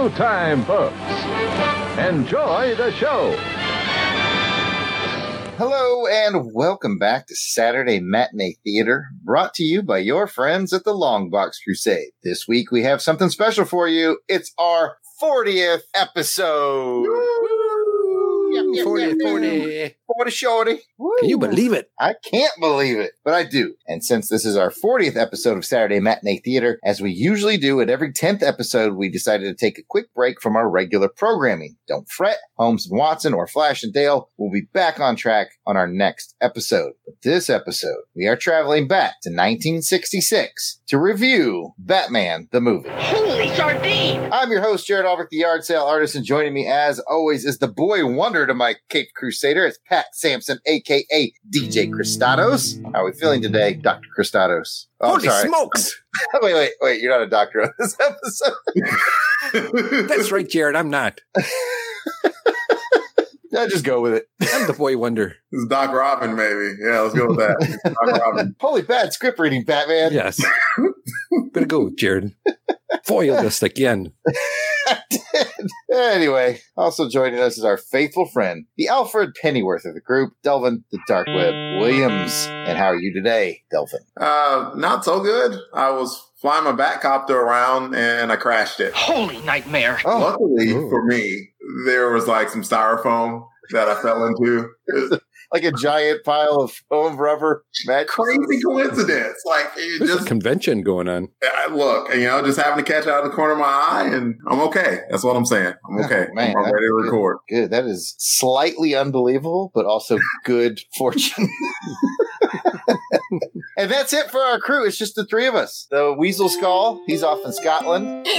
showtime, folks. Enjoy the show. Hello and welcome back to Saturday Matinee Theater, brought to you by your friends at the Longbox Crusade. This week we have something special for you. It's our 40th episode. Yep, yep, 40, yep, yep. 40. 40 shorty. Can you believe it? I can't believe it, but I do. And since this is our 40th episode of Saturday Matinee Theater, as we usually do at every 10th episode, we decided to take a quick break from our regular programming. Don't fret, Holmes and Watson or Flash and Dale will be back on track on our next episode. But this episode, we are traveling back to 1966 to review Batman the movie. Holy sardine! I'm your host, Jared Albrecht, the yard sale artist, and joining me as always is the boy wonder to my Cape Crusader. It's Pat Sampson, aka DJ Christados. How are we feeling today, Dr. Christados? Oh, Holy sorry. smokes! wait, wait, wait. You're not a doctor on this episode. That's right, Jared. I'm not. yeah, just go with it. I'm the boy wonder. It's Doc Robin, maybe. Yeah, let's go with that. Doc Robin. Holy bad script reading, Batman. Yes. Better go, with Jared. Foiled us again. anyway, also joining us is our faithful friend, the Alfred Pennyworth of the group, Delvin the Dark Web Williams. And how are you today, Delvin? Uh, not so good. I was flying my Batcopter around and I crashed it. Holy nightmare! Oh, Luckily Ooh. for me, there was like some styrofoam that I fell into. It was like a giant pile of foam rubber. Matt, crazy coincidence. Like it There's a just convention going on. I look, you know, just having to catch it out of the corner of my eye, and I'm okay. That's what I'm saying. I'm oh, okay. Oh, man, I'm ready to that- record. Good. That is slightly unbelievable, but also good fortune. and that's it for our crew. It's just the three of us. The Weasel Skull, he's off in Scotland.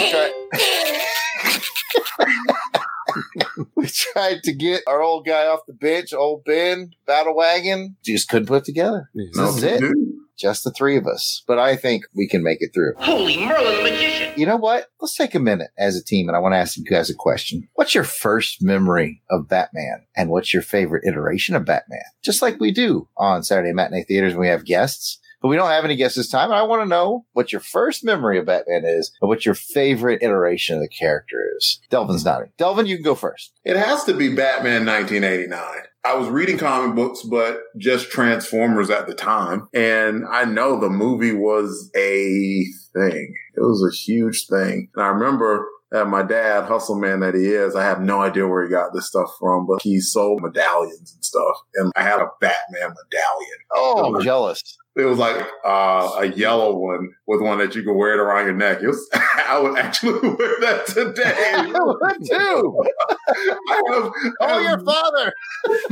We tried, to get our old guy off the bench, old Ben, Battle Wagon. Just couldn't put it together. Yes. This is it. dude. Just the three of us. But I think we can make it through. Holy Merlin the magician! You know what? Let's take a minute as a team and I want to ask you guys a question. What's your first memory of Batman? And what's your favorite iteration of Batman? Just like we do on Saturday Matinee Theaters when we have guests. But we don't have any guests this time. I want to know what your first memory of Batman is and what your favorite iteration of the character is. Delvin's nodding. Delvin, you can go first. It has to be Batman 1989. I was reading comic books, but just Transformers at the time. And I know the movie was a thing. It was a huge thing. And I remember that my dad, hustle man that he is, I have no idea where he got this stuff from, but he sold medallions and stuff. And I had a Batman medallion. Oh, I'm jealous. It was like uh, a yellow one with one that you could wear it around your neck. It was, I would actually wear that today. I would too. I have, I Oh, have your father.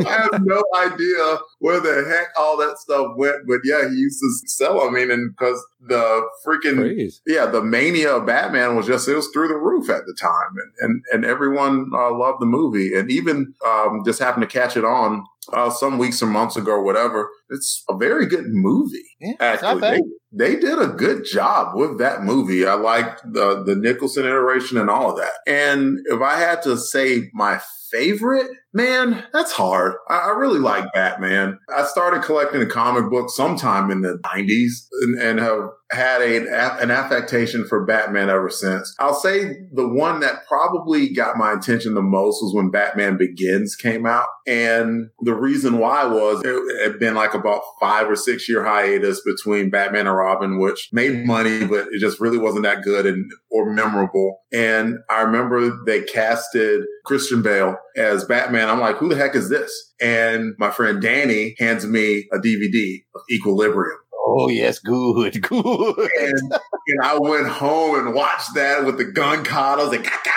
I have no idea where the heck all that stuff went, but yeah, he used to sell. I mean, and because the freaking yeah, the mania of Batman was just it was through the roof at the time, and and, and everyone uh, loved the movie, and even um, just happened to catch it on uh, some weeks or months ago, or whatever. It's a very good movie. Yeah, it's not Actually. They, did a good job with that movie. I liked the the Nicholson iteration and all of that. And if I had to say my favorite, man, that's hard. I, I really like Batman. I started collecting the comic book sometime in the 90s and, and have had a, an affectation for Batman ever since. I'll say the one that probably got my attention the most was when Batman Begins came out. And the reason why was it had been like about five or six year hiatus between Batman and Robin, which made money, but it just really wasn't that good and or memorable. And I remember they casted Christian Bale as Batman. I'm like, who the heck is this? And my friend Danny hands me a DVD of Equilibrium. Oh, yes. Good. Good. And, and I went home and watched that with the gun kata. I was like, "Gah,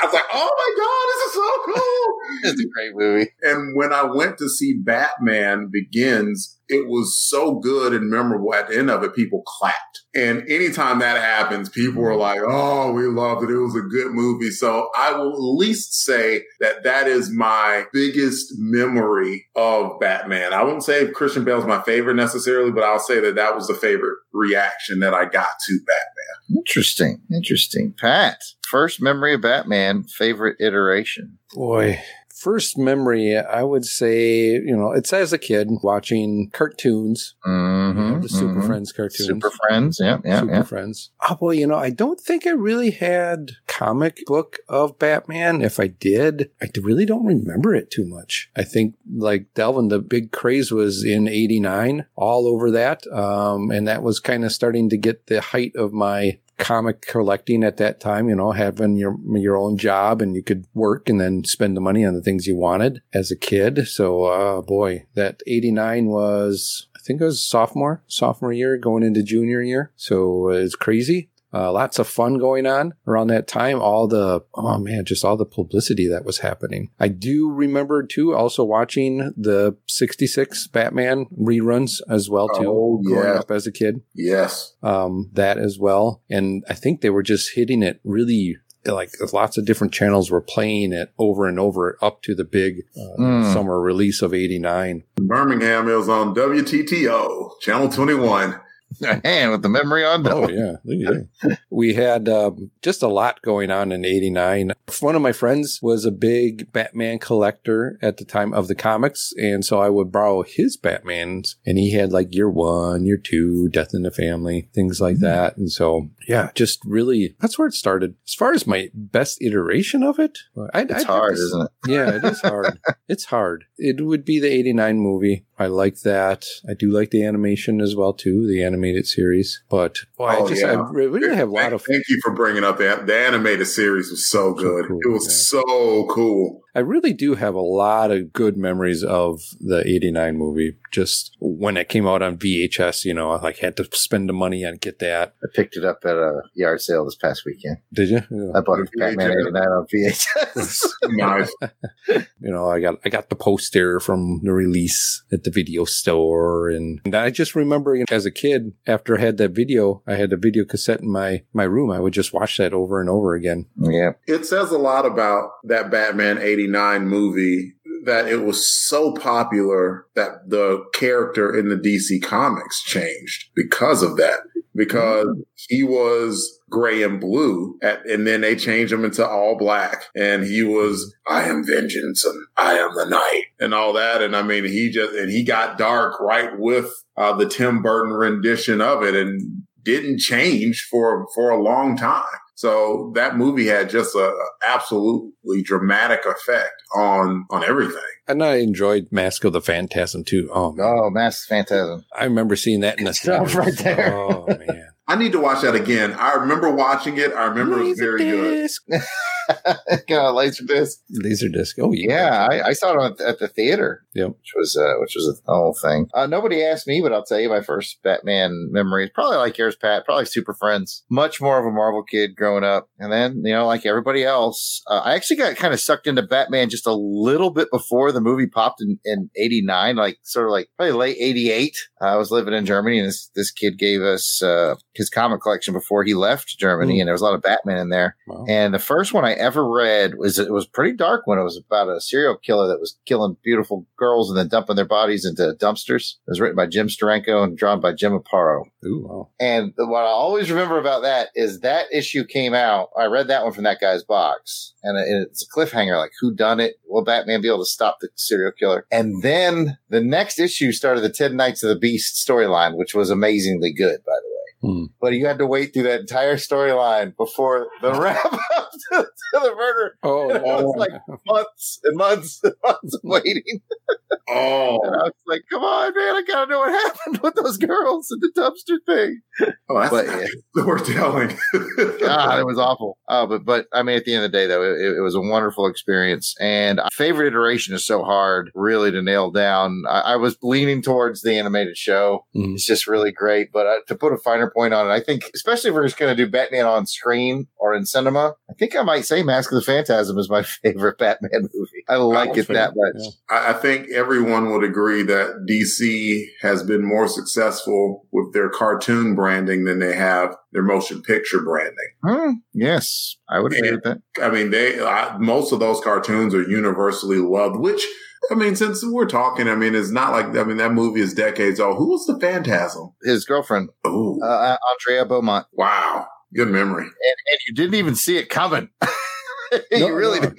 I was like, oh my God, this is so cool. It's a great movie. And when I went to see Batman Begins, it was so good and memorable. At the end of it, people clapped. And anytime that happens, people are like, oh, we loved it. It was a good movie. So I will at least say that that is my biggest memory of Batman. I won't say Christian Bale's my favorite necessarily, but I'll say that that was the favorite reaction that I got to Batman. Interesting. Interesting. Pat, first memory of Batman, favorite iteration. Boy, first memory, I would say, you know, it's as a kid watching cartoons, Mm-hmm, the Super Friends cartoons. Super Friends. Yeah, yeah, Super yeah. Friends. Oh, well, you know, I don't think I really had comic book of Batman. If I did, I really don't remember it too much. I think, like Delvin, the big craze was in 89, all over that. Um, and that was kind of starting to get the height of my comic collecting at that time, you know, having your your own job and you could work and then spend the money on the things you wanted as a kid. So, uh, boy, that 89 was, I think it was sophomore, sophomore year going into junior year. So it's crazy. Uh, lots of fun going on around that time. All the, oh man, just all the publicity that was happening. I do remember too, also watching the 66 Batman reruns as well too, Oh, growing yeah. up as a kid Yes. um, that as well. And I think they were just hitting it really like lots of different channels were playing it over and over up to the big uh, Mm. summer release of 89. Birmingham is on WTTO, Channel 21. And with the memory on. Oh yeah, that. we had um, just a lot going on in '89. One of my friends was a big Batman collector at the time of the comics, and so I would borrow his Batmans, and he had like Year One, Year Two, Death in the Family, things like that. And so yeah, just really that's where it started. As far as my best iteration of it, I'd, It's I'd hard, to isn't it? yeah, it is hard. it's hard. It would be the 89 movie. I like that. I do like the animation as well, too, the animated series. But boy, I Oh, just, yeah. I really have a lot of, thank you for bringing up that. The animated series was so good. cool, it was yeah. so cool. I really do have a lot of good memories of the 89 movie. Just when it came out on VHS, you know, I like had to spend the money on get that. I picked it up at a yard sale this past weekend. Did you? Yeah. I bought VHS. Batman 89 on VHS. Nice. you know, I got I got the poster from the release at the video store, and, and I just remember you know, as a kid, after I had that video, I had a video cassette in my my room. I would just watch that over and over again. yeah. it says a lot about that Batman 89 movie that it was so popular that the character in the DC comics changed because of that. Because he was gray and blue at, and then they changed him into all black and he was, I am vengeance and I am the night and all that. And I mean, he just, and he got dark right with uh, the Tim Burton rendition of it and didn't change for, for a long time. So that movie had just a, a absolutely dramatic effect on on everything. And I enjoyed Mask of the Phantasm too. Oh, man. Oh, Mass Phantasm. I remember seeing that in the stuff right there. Oh man, I need to watch that again. I remember watching it. I remember it was very good. Got a laser disc. Laserdisc. Oh yeah. Yeah, I, I saw it on, at the theater. Yep. Which was uh, which was a whole thing. Uh, nobody asked me, but I'll tell you my first Batman memory is probably like yours, Pat. Probably Super Friends. Much more of a Marvel kid growing up, and then you know, like everybody else, uh, I actually got kind of sucked into Batman just a little bit before the movie popped in in '89, like sort of like probably late '88. I was living in Germany, and this this kid gave us uh, his comic collection before he left Germany, Hmm. and there was a lot of Batman in there. Wow. And the first one I ever read was it was pretty dark when it was about a serial killer that was killing beautiful girls and then dumping their bodies into dumpsters. It was written by Jim Steranko and drawn by Jim Aparo. Ooh, wow. And what I always remember about that is that issue came out. I read that one from that guy's box, and it's a cliffhanger like who done it? Will Batman be able to stop the serial killer? And then the next issue started the Ten Nights of the Beast storyline, which was amazingly good, by the way Hmm. but you had to wait through that entire storyline before the wrap up to, to the murder. Oh, It was like months and months and months of waiting. Oh, And I was like, come on, man, I gotta know what happened with those girls and the dumpster thing. oh that's But, that's storytelling. God, it was awful. Uh, but, but I mean, at the end of the day, though, it, it was a wonderful experience. And favorite iteration is so hard, really, to nail down. I, I was leaning towards the animated show. Mhm. It's just really great. But uh, to put a finer point on it, I think, especially if we're just going to do Batman on screen or in cinema, I think I might say Mask of the Phantasm is my favorite Batman movie. I like it that much. Yeah. I, I think everyone would agree that DC has been more successful with their cartoon branding than they have their motion picture branding. Hmm, yes, I would agree And- with that. I mean, they I, most of those cartoons are universally loved. Which I mean, since we're talking, I mean, it's not like I mean that movie is decades old. Who was the Phantasm? His girlfriend, Oh, uh, Andrea Beaumont, wow, good memory. and, and you didn't even see it coming. you No, really no. didn't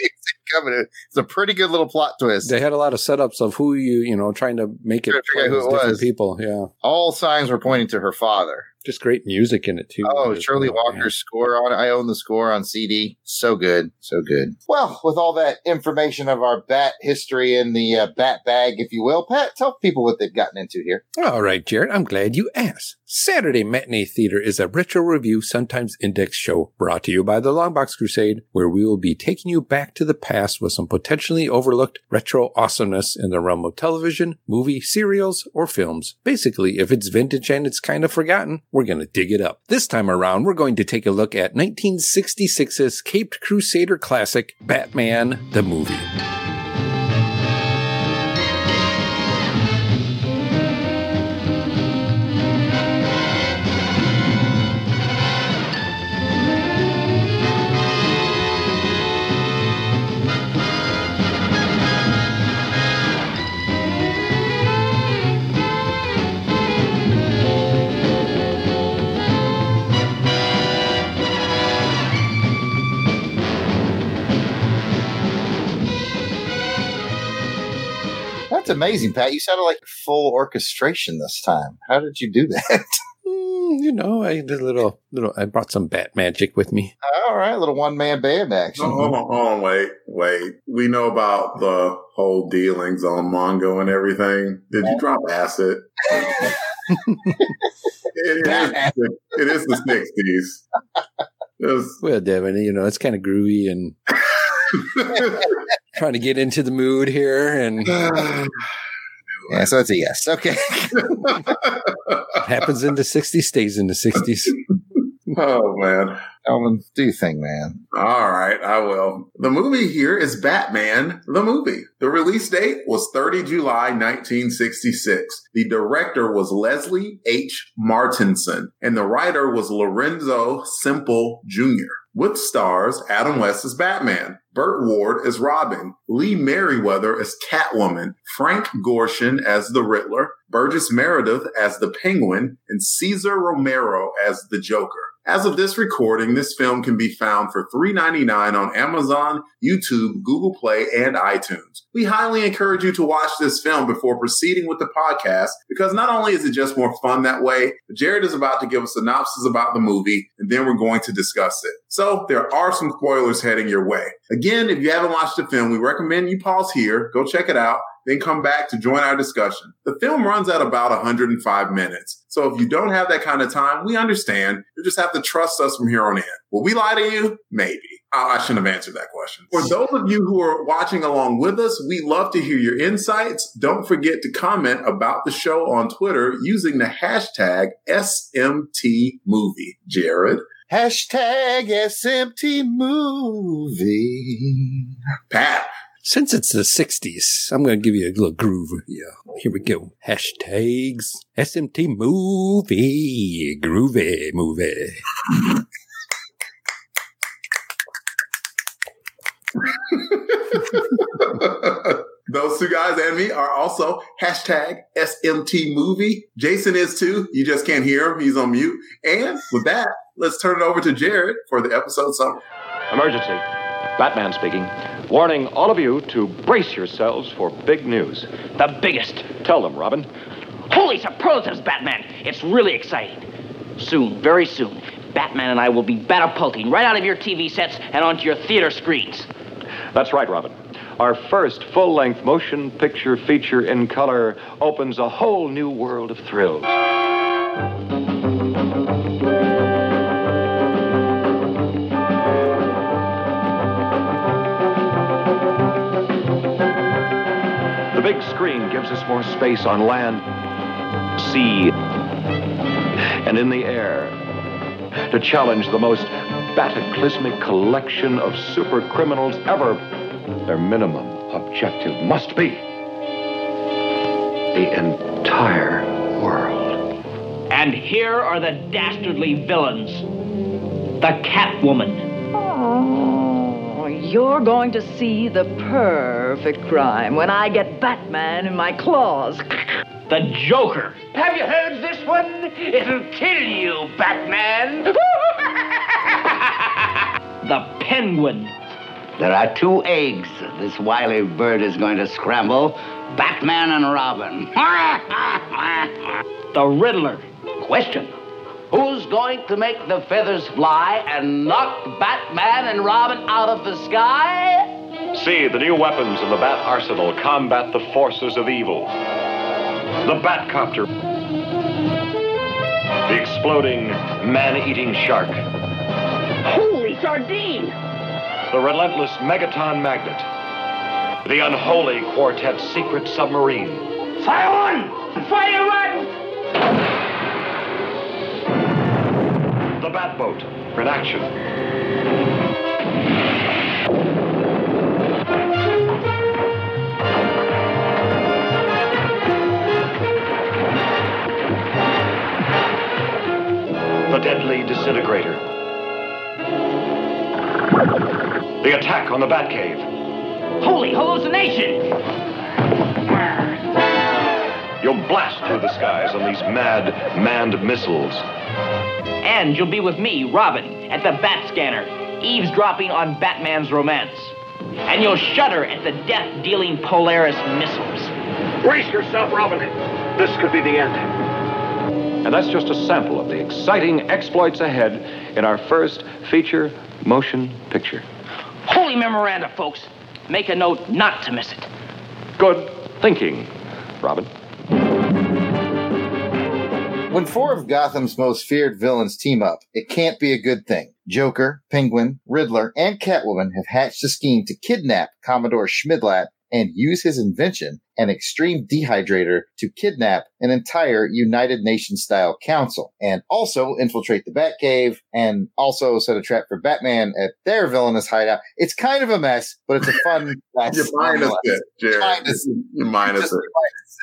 It's a pretty good little plot twist. They had a lot of setups of who you, you know, trying to make it Trying to figure out play who it different was. people. Yeah. All signs were pointing to her father. Just great music in it, too. Oh, Shirley Walker's man. score on I own the score on CD. So good. So good. Well, with all that information of our bat history in the uh, bat bag, if you will, Pat, tell people what they've gotten into here. All right, Jared, I'm glad you asked. Saturday Matinee Theater is a retro review, sometimes index show brought to you by the Longbox Crusade, where we will be taking you back to the past with some potentially overlooked retro awesomeness in the realm of television, movie, serials, or films. Basically, if it's vintage and it's kind of forgotten, we're going to dig it up. This time around, we're going to take a look at 1966's Caped Crusader classic, Batman the Movie. Amazing, Pat. You sounded like full orchestration this time. How did you do that? Mm, you know, I did a little, little, I brought some bat magic with me. all right, little one man band action. Oh, hold on, hold on, wait, wait. We know about the whole dealings on Mongo and everything. Did you drop acid? it, is, it is the sixties. Well, Delvin, you know, it's kind of groovy and trying to get into the mood here. And Yeah, so it's a yes. Okay. happens in the 60s, stays in the 60s. oh man. Delvin, do your thing, man. All right, I will. The movie here is Batman, the movie. The release date was 30 July 1966. The director was Leslie H. Martinson, and the writer was Lorenzo Semple Jr. With stars Adam West as Batman, Burt Ward as Robin, Lee Meriwether as Catwoman, Frank Gorshin as the Riddler, Burgess Meredith as the Penguin, and Cesar Romero as the Joker. As of this recording, this film can be found for $3.99 on Amazon, YouTube, Google Play, and iTunes. We highly encourage you to watch this film before proceeding with the podcast because not only is it just more fun that way, Jared is about to give a synopsis about the movie and then we're going to discuss it. So there are some spoilers heading your way. Again, if you haven't watched the film, we recommend you pause here, go check it out, then come back to join our discussion. The film runs at about 105 minutes. So if you don't have that kind of time, we understand. You just have to trust us from here on in. Will we lie to you? Maybe. I shouldn't have answered that question. For those of you who are watching along with us, we love to hear your insights. Don't forget to comment about the show on Twitter using the hashtag SMTmovie. Jared, Hashtag SMT movie. Pat, Since it's the 60s, I'm going to give you a little groove. Yeah, here we go. Hashtags SMT movie, groovy movie. Those two guys and me are also hashtag SMT movie. Jason is too. You just can't hear him. He's on mute. And with that, let's turn it over to Jared for the episode summary. Emergency. Batman speaking. Warning all of you to brace yourselves for big news. The biggest. Tell them, Robin. Holy superlatives, Batman. It's really exciting. Soon, very soon, Batman and I will be batapulting right out of your TV sets and onto your theater screens. That's right, Robin. Our first full length motion picture feature in color opens a whole new world of thrills. Big screen gives us more space on land, sea, and in the air to challenge the most bataclysmic collection of super criminals ever. Their minimum objective must be the entire world. And here are the dastardly villains the Catwoman, Oh, you're going to see the perfect crime when I get Batman in my claws. the Joker. Have you heard this one? It'll kill you, Batman. the Penguin. There are two eggs this wily bird is going to scramble Batman and Robin. The Riddler. Question Who's going to make the feathers fly and knock Batman and Robin out of the sky? See the new weapons in the Bat Arsenal combat the forces of evil. The Batcopter. The exploding, man-eating shark. Holy sardine! The relentless Megaton Magnet. The unholy Quartet Secret Submarine. Fire one! Fire one! The Bat Batboat. In action. The deadly disintegrator. The attack on the Batcave. Holy hallucination! You'll blast through the skies on these mad, manned missiles. And you'll be with me, Robin, at the Bat Scanner, eavesdropping on Batman's romance. And you'll shudder at the death-dealing Polaris missiles. Brace yourself, Robin. This could be the end. And that's just a sample of the exciting exploits ahead in our first feature motion picture. Holy memoranda, folks. Make a note not to miss it. Good thinking, Robin. When four of Gotham's most feared villains team up, it can't be a good thing. Joker, Penguin, Riddler, and Catwoman have hatched a scheme to kidnap Commodore Schmidlapp and use his invention, an extreme dehydrator, to kidnap an entire United Nations style council and also infiltrate the Batcave and also set a trap for Batman at their villainous hideout. It's kind of a mess, but it's a fun mess. You're minus it, Jared. Minus You're minus it. minus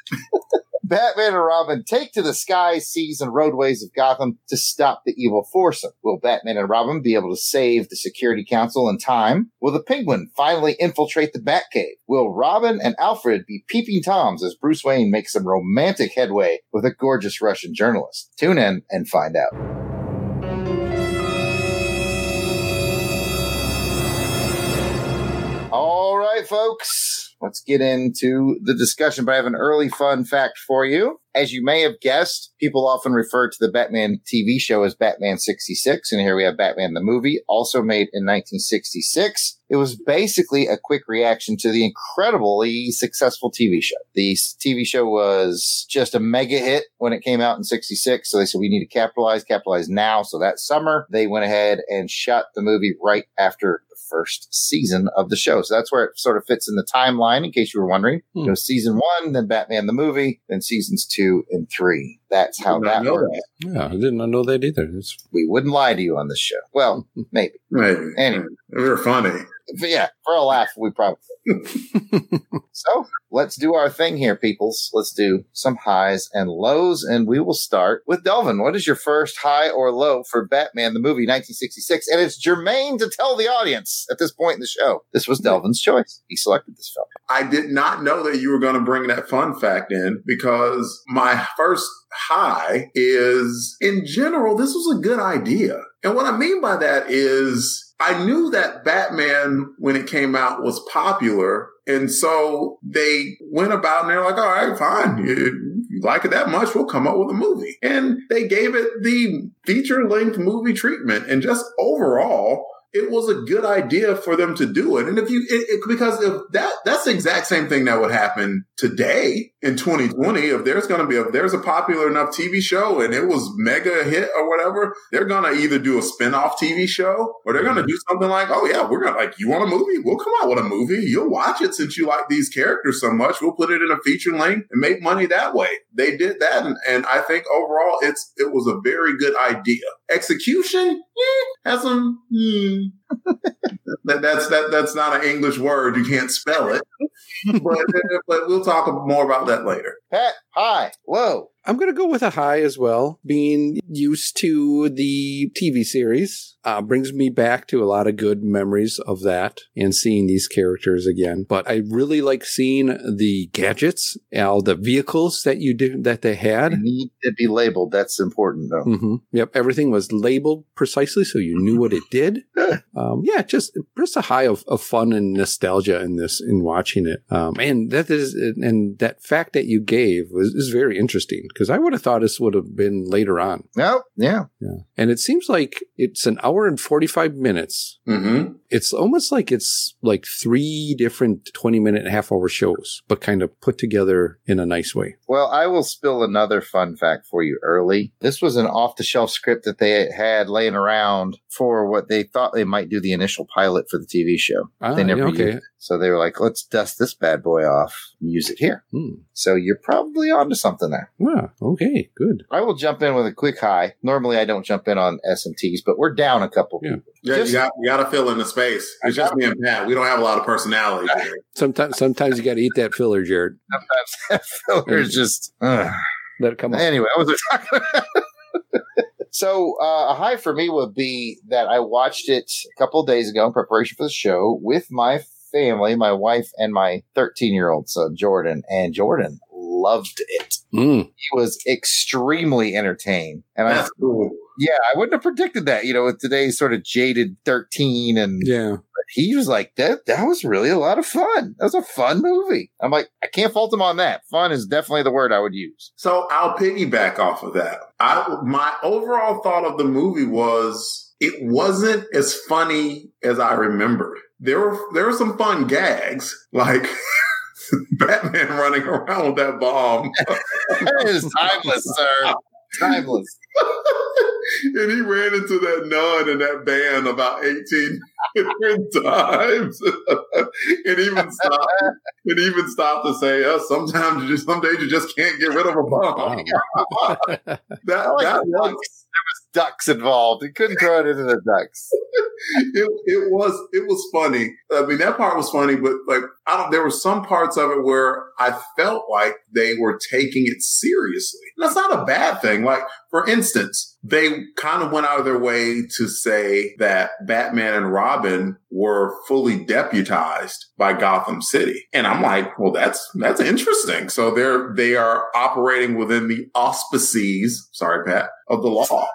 it. Batman and Robin take to the skies, seas, and roadways of Gotham to stop the evil foursome. Will Batman and Robin be able to save the Security Council in time? Will the Penguin finally infiltrate the Batcave? Will Robin and Alfred be peeping toms as Bruce Wayne makes some romantic headway with a gorgeous Russian journalist? Tune in and find out. All right, folks. Let's get into the discussion, but I have an early fun fact for you. As you may have guessed, people often refer to the Batman TV show as Batman 66, and here we have Batman the movie, also made in 1966. It was basically a quick reaction to the incredibly successful TV show. The TV show was just a mega hit when it came out in 66, so they said we need to capitalize, capitalize now. So that summer, they went ahead and shot the movie right after the first season of the show. So that's where it sort of fits in the timeline, in case you were wondering. Hmm. You know, season one, then Batman the movie, then seasons two and three. That's how that know works. that. Yeah, I did not know that either. It's, We wouldn't lie to you on this show. Well, maybe. Maybe. Anyway. We were funny. But yeah, for a laugh, we probably. so let's do our thing here, peoples. Let's do some highs and lows, and we will start with Delvin. What is your first high or low for Batman the movie 1966? And it's germane to tell the audience at this point in the show. This was Delvin's choice. He selected this film. I did not know that you were going to bring that fun fact in because my first high is in general, this was a good idea. And what I mean by that is I knew that Batman, when it came out, was popular. And so they went about and they're like, all right, fine. You, like it that much, we'll come up with a movie. And they gave it the feature length movie treatment. And just overall, it was a good idea for them to do it. And if you, it, it, because if that, that's the exact same thing that would happen today in 2020. If there's going to be, if there's a popular enough TV show and it was mega hit or whatever, they're going to either do a spin-off TV show or they're going to mm-hmm. do something like, oh yeah, we're going to like, you want a movie? We'll come out with a movie. You'll watch it since you like these characters so much. We'll put it in a feature length and make money that way. They did that. And, and I think overall it's, it was a very good idea. Execution, eh, has some, hmm, that, that's that that's not an English word. You can't spell it. but, but we'll talk more about that later. Pat, high, low. I'm going to go with a high as well. Being used to the TV series uh, brings me back to a lot of good memories of that and seeing these characters again. But I really like seeing the gadgets, all the vehicles that you did that they had. They need to be labeled. That's important though. hmm Yep, everything was labeled precisely so you knew what it did. um, yeah, just just a high of, of fun and nostalgia in this in watching it. Um, and that is and that fact that you gave was is very interesting because I would have thought this would have been later on. No, yeah. Yeah, and it seems like it's an hour and forty five minutes. Mm-hmm. It's almost like it's like three different twenty minute and a half hour shows, but kind of put together in a nice way. Well, I will spill another fun fact for you early. This was an off the shelf script that they had laying around for what they thought they might do the initial pilot for the TV show. Ah, they never yeah, used it. So they were like, let's dust this bad boy off and use it here. Hmm. So you're probably onto something there. Yeah. Okay. Good. I will jump in with a quick high. Normally I don't jump in on SMTs, but we're down a couple Yeah. people. Yeah, Just- you got you got to fill in the space. It's just me and Pat. We don't have a lot of personality. here. Sometimes, sometimes you got to eat that filler, Jared. Sometimes fillers just. ugh. Let it come on. Anyway, I was talking about. so uh, a high for me would be that I watched it a couple of days ago in preparation for the show with my family, my wife, and my 13 year old son Jordan, and Jordan loved it. Mm. He was extremely entertained, and I yeah, I wouldn't have predicted that. You know, with today's sort of jaded 13 and Yeah. he was like, that, that was really a lot of fun. That was a fun movie. I'm like, I can't fault him on that. Fun is definitely the word I would use. So I'll piggyback off of that. I my overall thought of the movie was it wasn't as funny as I remembered. There were there were some fun gags, like Batman running around with that bomb. That is timeless, sir. Timeless. and he ran into that nun and that band about 18 different times. and even stopped and even stopped to say, oh, sometimes you just some days you just can't get rid of a bomb. that I like that the was ducks. There was ducks involved. He couldn't throw it into the ducks. it, it was it was funny. I mean, that part was funny, but like I don't. There were some parts of it where I felt like they were taking it seriously. And that's not a bad thing. Like for instance, they kind of went out of their way to say that Batman and Robin were fully deputized by Gotham City, and I'm like, well, that's that's interesting. So they're they are operating within the auspices. Sorry, Pat, of the law,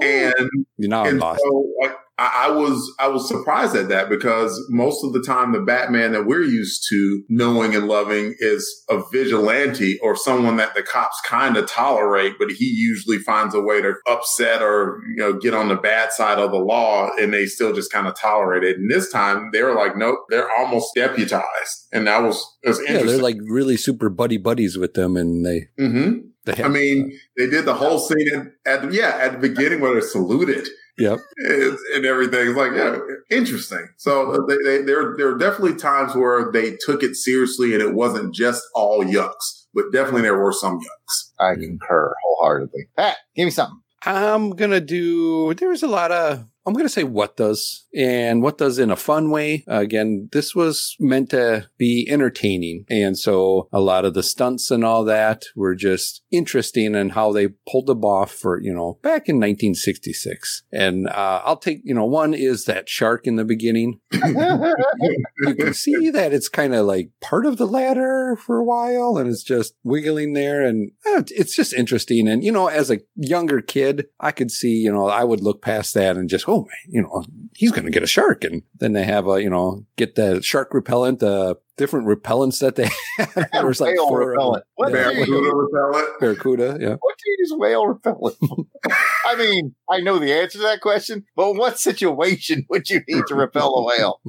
and You know, I'm and lost. so like, I, I was I was surprised at that because most of the time the Batman that we're used to knowing and loving is a vigilante or someone that the cops kind of tolerate, but he usually finds a way to upset or you know get on the bad side of the law, and they still just kind of tolerate it. And this time they were like, nope, they're almost deputized, and that was it was Yeah, they're like really super buddy buddies with them, and they. hmm they I mean, they did the whole scene at, at yeah at the beginning where they're saluted. Yep. and, and everything. It's like, yeah, interesting. So uh, they, they, there, there are definitely times where they took it seriously and it wasn't just all yucks, but definitely there were some yucks. I concur wholeheartedly. Pat, give me something. I'm gonna do. There's a lot of. I'm gonna say what does and what does in a fun way. again, this was meant to be entertaining, and so a lot of the stunts and all that were just interesting and how they pulled them off for you know back in 1966. And uh, I'll take you know one is that shark in the beginning. you can see that it's kind of like part of the ladder for a while and it's just wiggling there and eh, it's just interesting and you know as a younger kid i could see you know i would look past that and just oh man you know he's gonna get a shark and then they have a you know get the shark repellent uh different repellents that they have there was like Whale four of them. repellent. What Yeah, Barracuda repellent. barracuda yeah What do you use whale repellent? I mean, I know the answer to that question, but what situation would you need to repel a whale?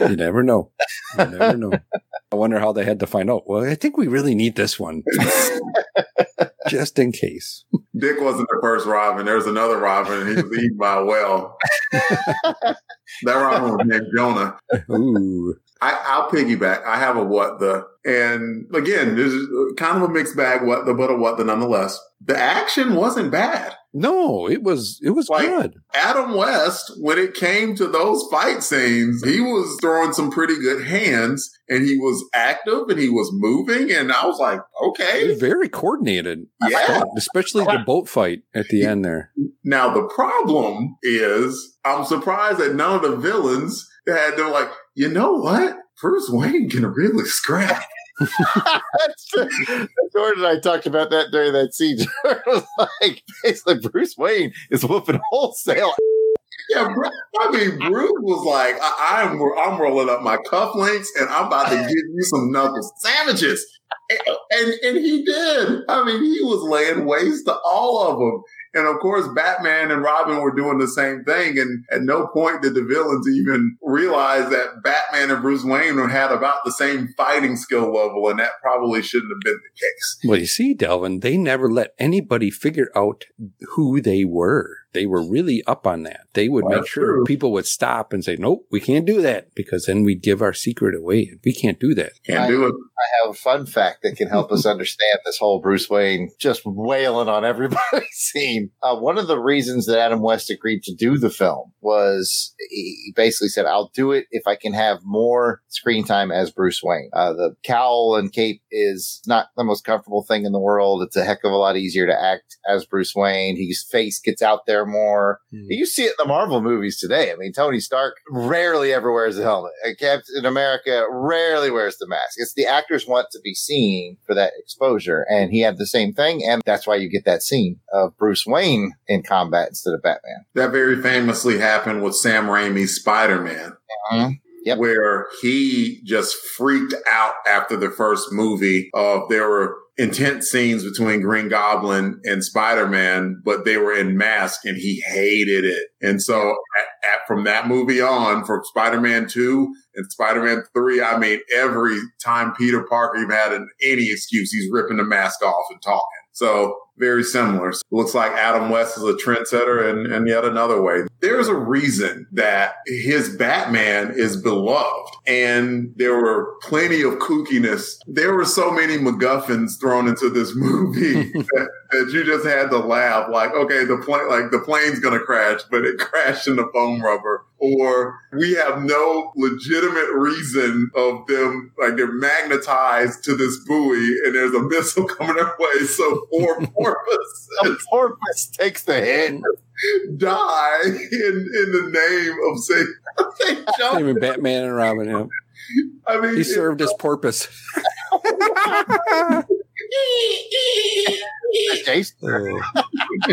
you never know you never know i wonder how they had to find out well i think we really need this one just in case Dick wasn't the first Robin. There was another Robin and he was eaten by a whale. that Robin was named Jonah. Ooh. I, I'll piggyback. I have a what the, and again, this is kind of a mixed bag, what the, but a what the nonetheless. The action wasn't bad. No, it was it was Like- good. Adam West, when it came to those fight scenes, he was throwing some pretty good hands and he was active and he was moving. And I was like, okay. very coordinated. Yeah. Especially the boat fight at the end there. Now, the problem is I'm surprised that none of the villains had, they're like, you know what? Bruce Wayne can really scrap. Jordan and I talked about that during that scene. Like, basically, Bruce Wayne is whooping wholesale. yeah, I mean, Bruce was like, I, I'm I'm rolling up my cufflinks and I'm about to give you some knuckle sandwiches. And, and and he did. I mean, he was laying waste to all of them. And of course, Batman and Robin were doing the same thing. And at no point did the villains even realize that Batman and Bruce Wayne had about the same fighting skill level. And that probably shouldn't have been the case. Well, you see, Delvin, they never let anybody figure out who they were. They were really up on that. They would Well, make sure true. people would stop and say, nope, we can't do that because then we'd give our secret away. We can't do that. Can't do it. I have a fun fact that can help us understand this whole Bruce Wayne just wailing on everybody scene. Uh, one of the reasons that Adam West agreed to do the film was he basically said, I'll do it if I can have more screen time as Bruce Wayne. Uh, the cowl and cape is not the most comfortable thing in the world. It's a heck of a lot easier to act as Bruce Wayne. His face gets out there more. You see it in the Marvel movies today. I mean, Tony Stark rarely ever wears a helmet. Uh, Captain America rarely wears the mask. It's the actors want to be seen for that exposure. And he had the same thing. And that's why you get that scene of Bruce Wayne in combat instead of Batman. That very famously happened with Sam Raimi's Spider Man. Mhm. Yep. where he just freaked out after the first movie of there were intense scenes between Green Goblin and Spider-Man, but they were in mask and he hated it. And so at, at, from that movie on, from Spider-Man 2 and Spider-Man 3, I mean, every time Peter Parker even had an, any excuse, he's ripping the mask off and talking. So very similar. Looks like Adam West is a trendsetter in, in yet another way. There's a reason that his Batman is beloved and there were plenty of kookiness. There were so many MacGuffins thrown into this movie that, that you just had to laugh. Like, okay, the plane, like the plane's going to crash, but it crashed in the foam rubber. Or we have no legitimate reason of them, like they're magnetized to this buoy and there's a missile coming their way. So poor porpoise The porpoise takes the hit. die in, in the name of. St. Even Batman and Robin, yeah. I mean, he served as porpoise. Jason.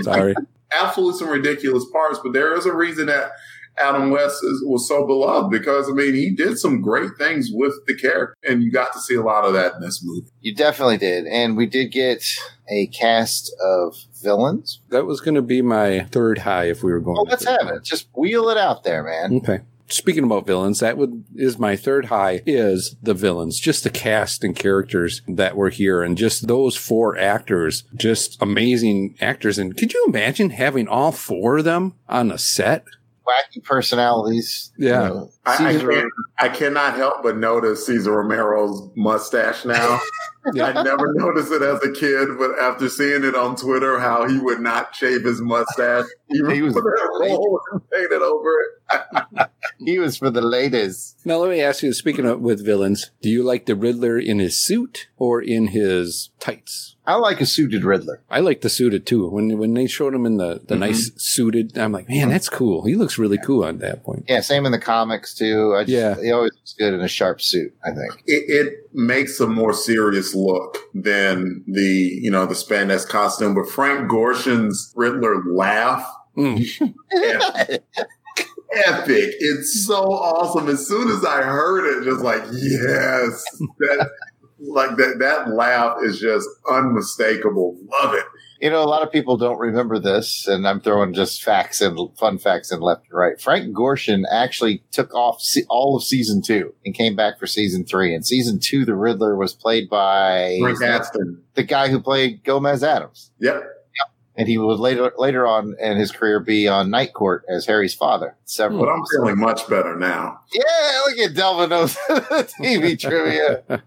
Sorry. absolutely some ridiculous parts, but there is a reason that Adam West is, was so beloved because I mean he did some great things with the character, and you got to see a lot of that in this movie. You definitely did. And we did get a cast of villains. That was going to be my third high if we were going. Well, let's third have it. Just wheel it out there, man. Okay. Speaking about villains, that would is my third high is the villains, just the cast and characters that were here and just those four actors, just amazing actors. And could you imagine having all four of them on a set? Wacky personalities. Yeah. You know, I, I, can't, I cannot help but notice Cesar Romero's mustache now. I never noticed it as a kid, but after seeing it on Twitter, how he would not shave his mustache, he, He was put a roll and painted over it. he was for the ladies. Now let me ask you, speaking of with villains, do you like the Riddler in his suit or in his tights? I like a suited Riddler. I like the suited too. When when they showed him in the, the nice suited, I'm like, man, that's cool. He looks really cool at that point. Yeah, same in the comics too. I just, Yeah. he always looks good in a sharp suit. I think. it, it makes a more serious look than the you know the spandex costume. But Frank Gorshin's Riddler laugh, Mm. epic. It's so awesome. As soon as I heard it, just like yes, that like that that laugh is just unmistakable. Love it. You know, a lot of people don't remember this, and I'm throwing just facts and fun facts and left and right. Frank Gorshin actually took off se- all of season two and came back for season three. And season two, the Riddler was played by Frank Astin. the guy who played Gomez Addams. Yep. And he would later later on in his career be on Night Court as Harry's father. Several. But I'm feeling much better now. Yeah, look at Delvin knows TV trivia.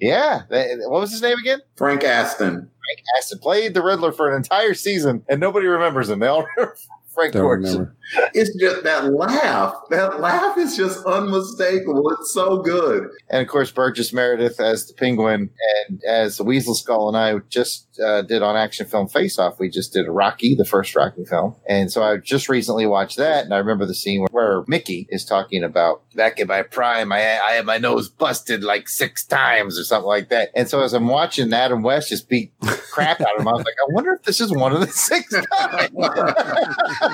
Yeah, what was his name again? Frank Astin. Frank Astin played the Riddler for an entire season, and nobody remembers him. They all remember Frank Don't Gorshin. remember. It's just that laugh. That laugh is just unmistakable. It's so good. And of course, Burgess Meredith as the Penguin, and as the Weasel Skull, and I just uh, did on Action Film Face Off. We just did a Rocky, the first Rocky film, and so I just recently watched that, and I remember the scene where, where Mickey is talking about back in my prime, I, I had my nose busted like six times or something like that. And so as I'm watching Adam West just beat crap out of him, I was like, I wonder if this is one of the six times.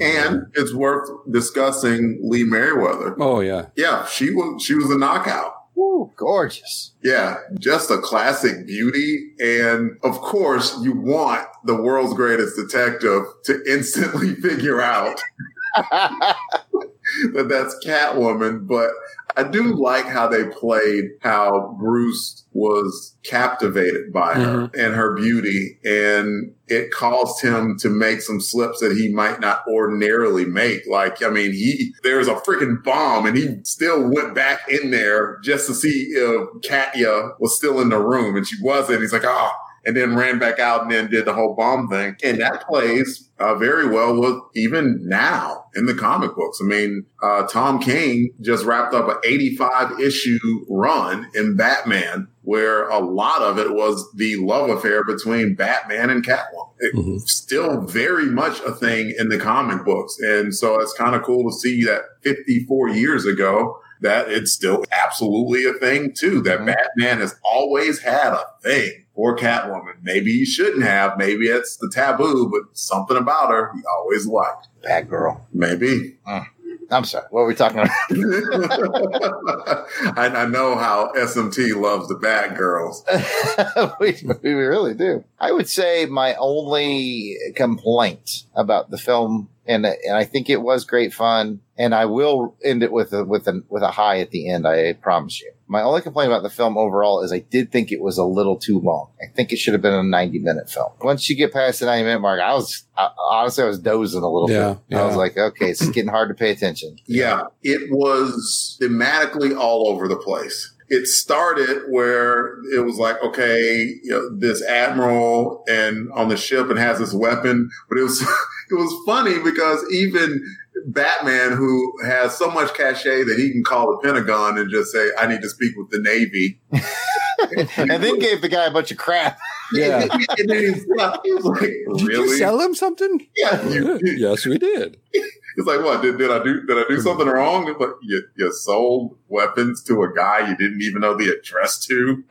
And it's worth discussing Lee Meriwether. Oh yeah. Yeah, she was she was a knockout. Woo, gorgeous. Yeah, just a classic beauty. And of course, you want the world's greatest detective to instantly figure out that that's Catwoman. But I do like how they played how Bruce was captivated by her mm-hmm. and her beauty. And it caused him to make some slips that he might not ordinarily make. Like, I mean, he, there's a freaking bomb and he still went back in there just to see if Katya was still in the room and she wasn't. He's like, oh, and then ran back out and then did the whole bomb thing. And that plays uh, very well with even now in the comic books. I mean, uh, Tom King just wrapped up an 85 issue run in Batman where a lot of it was the love affair between Batman and Catwoman. It's still very much a thing in the comic books. And so it's kind of cool to see that 54 years ago, that it's still absolutely a thing too. That Batman has always had a thing for Catwoman. Maybe you shouldn't have. Maybe it's the taboo, but something about her he always liked. Bad girl. Maybe. Mm. I'm sorry. What were we talking about? I, I know how SMT loves the bad girls. we, we really do. I would say my only complaint about the film, and and I think it was great fun, and I will end it with a with a with a high at the end. I promise you. My only complaint about the film overall is I did think it was a little too long. I think it should have been a 90 minute film. Once you get past the 90 minute mark, I was I, honestly I was dozing a little Yeah, bit. I was like, okay, it's getting hard to pay attention. Yeah, it was thematically all over the place. It started where it was like, okay, you know, this admiral and on the ship and has this weapon, but it was it was funny because even Batman, who has so much cachet that he can call the Pentagon and just say, "I need to speak with the Navy," and then gave the guy a bunch of crap. Yeah. and then he, left. he was like, Did you sell him something? Yeah, you, you, yes, we did. It's like, what did, did I do? Did I do something wrong? It's like you, you sold weapons to a guy you didn't even know the address to.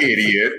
Idiot.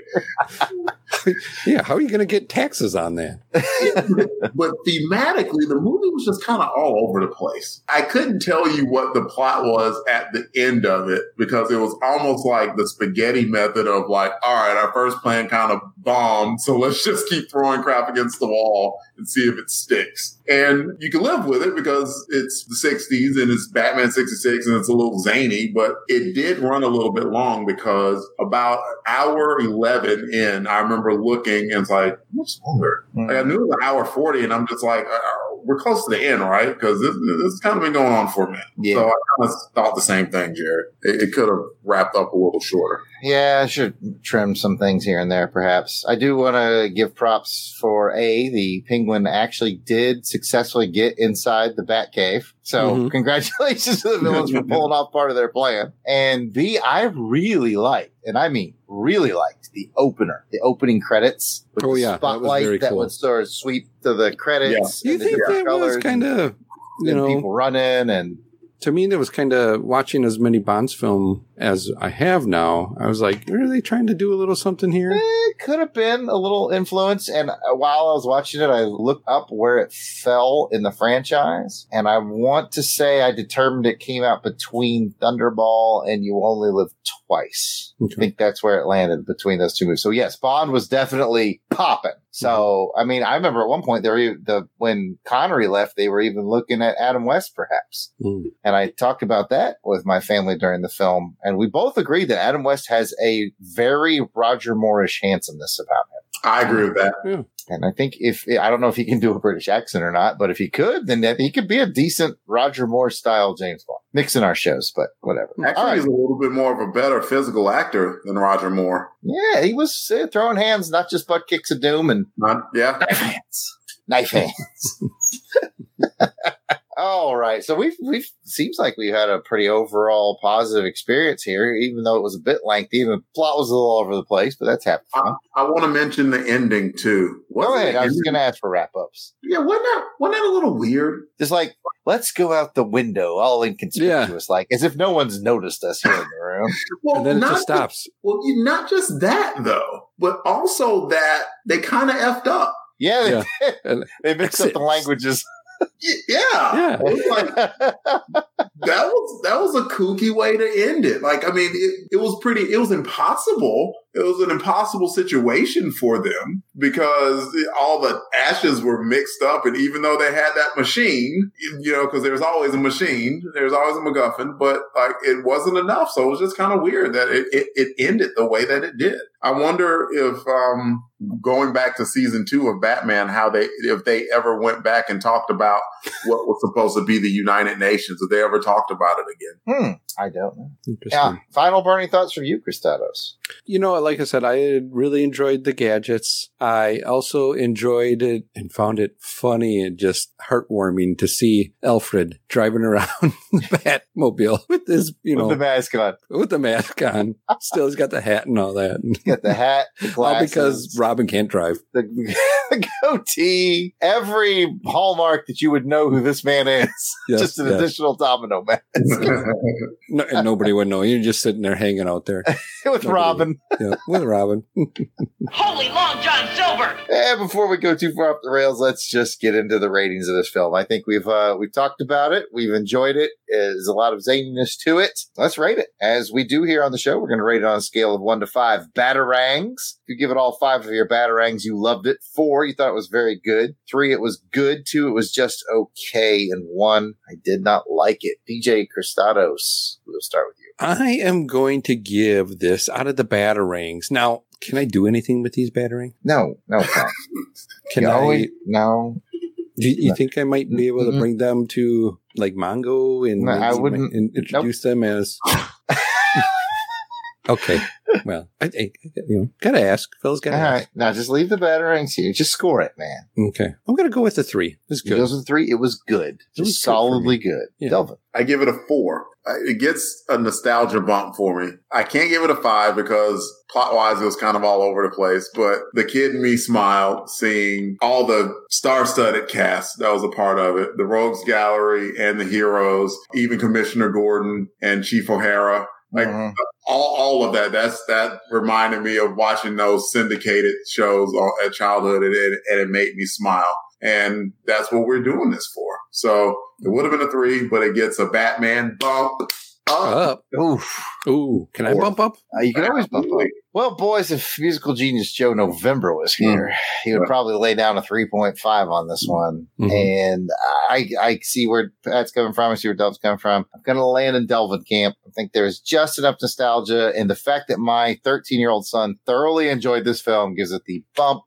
Yeah, how are you going to get taxes on that? But thematically, the movie was just kind of all over the place. I couldn't tell you what the plot was at the end of it because it was almost like the spaghetti method of like, all right, our first plan kind of bombed, so let's just keep throwing crap against the wall and see if it sticks. And you can live with it because it's the 60s and it's Batman 66 and it's a little zany, but it did run a little bit long because about hour 11 in, I remember looking and it's like, what's longer? Like I knew it was an hour 40 and I'm just like, uh, we're close to the end, right? Because this, this has kind of been going on for a minute. Yeah. So I kind of thought the same thing, Jared. It, it could have wrapped up a little shorter. Yeah, I should trim some things here and there, perhaps. I do want to give props for A, the penguin actually did successfully get inside the Batcave. So Mhm. congratulations to the villains for pulling off part of their plan. And B, I really liked, and I mean really liked the opener, the opening credits with Oh, the yeah, that was spotlight that cool. would sort of sweep to the credits. You think that was kind of, you know, people running and to me, that was kind of watching as many Bonds film as I have now. I was like, are they trying to do a little something here? It could have been a little influence. And uh, while I was watching it, I looked up where it fell in the franchise. And I want to say I determined it came out between Thunderball and You Only Live Twice. I Okay. think that's where it landed between those two movies. So yes, Bond was definitely popping. So, I mean, I remember at one point there, were, the, when Connery left, they were even looking at Adam West perhaps. Mm. And I talked about that with my family during the film. And we both agreed that Adam West has a very Roger Moorish handsomeness about him. I agree with that. And I think if, I don't know if he can do a British accent or not, but if he could, then he could be a decent Roger Moore style James Bond. Mixing our shows, but whatever. Actually, right. he's a little bit more of a better physical actor than Roger Moore. Yeah, he was uh, throwing hands, not just butt kicks of doom and Not, yeah. knife hands. Knife hands. All right. So we've, we've, seems like we've had a pretty overall positive experience here, even though it was a bit lengthy. The plot was a little over the place, but that's happened. the I. I want to mention the ending too. Go ahead. I was going to ask for wrap ups. Yeah, wasn't that wasn't that a little weird? Just like, let's go out the window, all inconspicuous, like as if no one's noticed us here in the room. Well, And then it not just stops. Well, not just that though, but also that they kind of effed up. Yeah, they, Yeah. They mixed up the languages. Yeah. Yeah. Like that was that was a kooky way to end it. Like, I mean, it, it was pretty. It was impossible. It was an impossible situation for them because all the ashes were mixed up, and even though they had that machine, you know, because there's always a machine, there's always a MacGuffin, but like it wasn't enough. So it was just kind of weird that it, it it ended the way that it did. I wonder if um going back to season two of Batman, how they if they ever went back and talked about what was supposed to be the United Nations, if they ever talked about it again. Hmm. I don't know. Interesting. Yeah. Final burning thoughts from you, Christados. You know, like I said, I really enjoyed the gadgets. I also enjoyed it and found it funny and just heartwarming to see Alfred driving around the Batmobile with his, you know, With the mask on. with the mask on. Still, he's got the hat and all that. Got the hat, the All because Robin can't drive. the, the goatee, every hallmark that you would know who this man is. Yes, just an yes. additional domino man No, and nobody would know. You're just sitting there hanging out there with Nobody Robin. yeah, with Robin. Holy Long John Silver! And before we go too far off the rails, let's just get into the ratings of this film. I think we've uh, we've talked about it. We've enjoyed it. There's a lot of zaniness to it. Let's rate it. As we do here on the show, we're going to rate it on a scale of one to five batarangs. If you give it all five of your batarangs, you loved it. Four, you thought it was very good. Three, it was good. Two, it was just okay. And one, I did not like it. DJ Christados, we'll start with you. I am going to give this out of the batarangs. Now, can I do anything with these batarangs? No, no. Can You I? always- no. Do you No. think I might be able to bring them to like Mongo and, No, I wouldn't. and introduce them as? okay, well, I, I you know gotta ask. Phil's All gotta right. Now just leave the batarangs here. Just score it, man. Okay, I'm gonna go with the three. It's It good. goes with three. It was good. It was Just good solidly me. good. Yeah. Delvin. I give it a four. It gets a nostalgia bump for me. I can't give it a five because plot wise it was kind of all over the place, but the kid in me smiled seeing all the star studded cast that was a part of it. The Rogues Gallery and the heroes, even Commissioner Gordon and Chief O'Hara. Like Mhm. All, all of that. That's that reminded me of watching those syndicated shows at childhood, and it, and it made me smile. And that's what we're doing this for. So it would have been a three, but it gets a Batman bump up. up. Oof. Ooh, can I bump up? Uh, you can always bump up. Well, boys, if musical genius Joe November was here, he would Yeah. probably lay down a 3.5 on this one. Mhm. And I, I see where Pat's coming from. I see where Delvin's coming from. I'm going to land in Delvin camp. I think there's just enough nostalgia. And the fact that my 13 year old son thoroughly enjoyed this film gives it the bump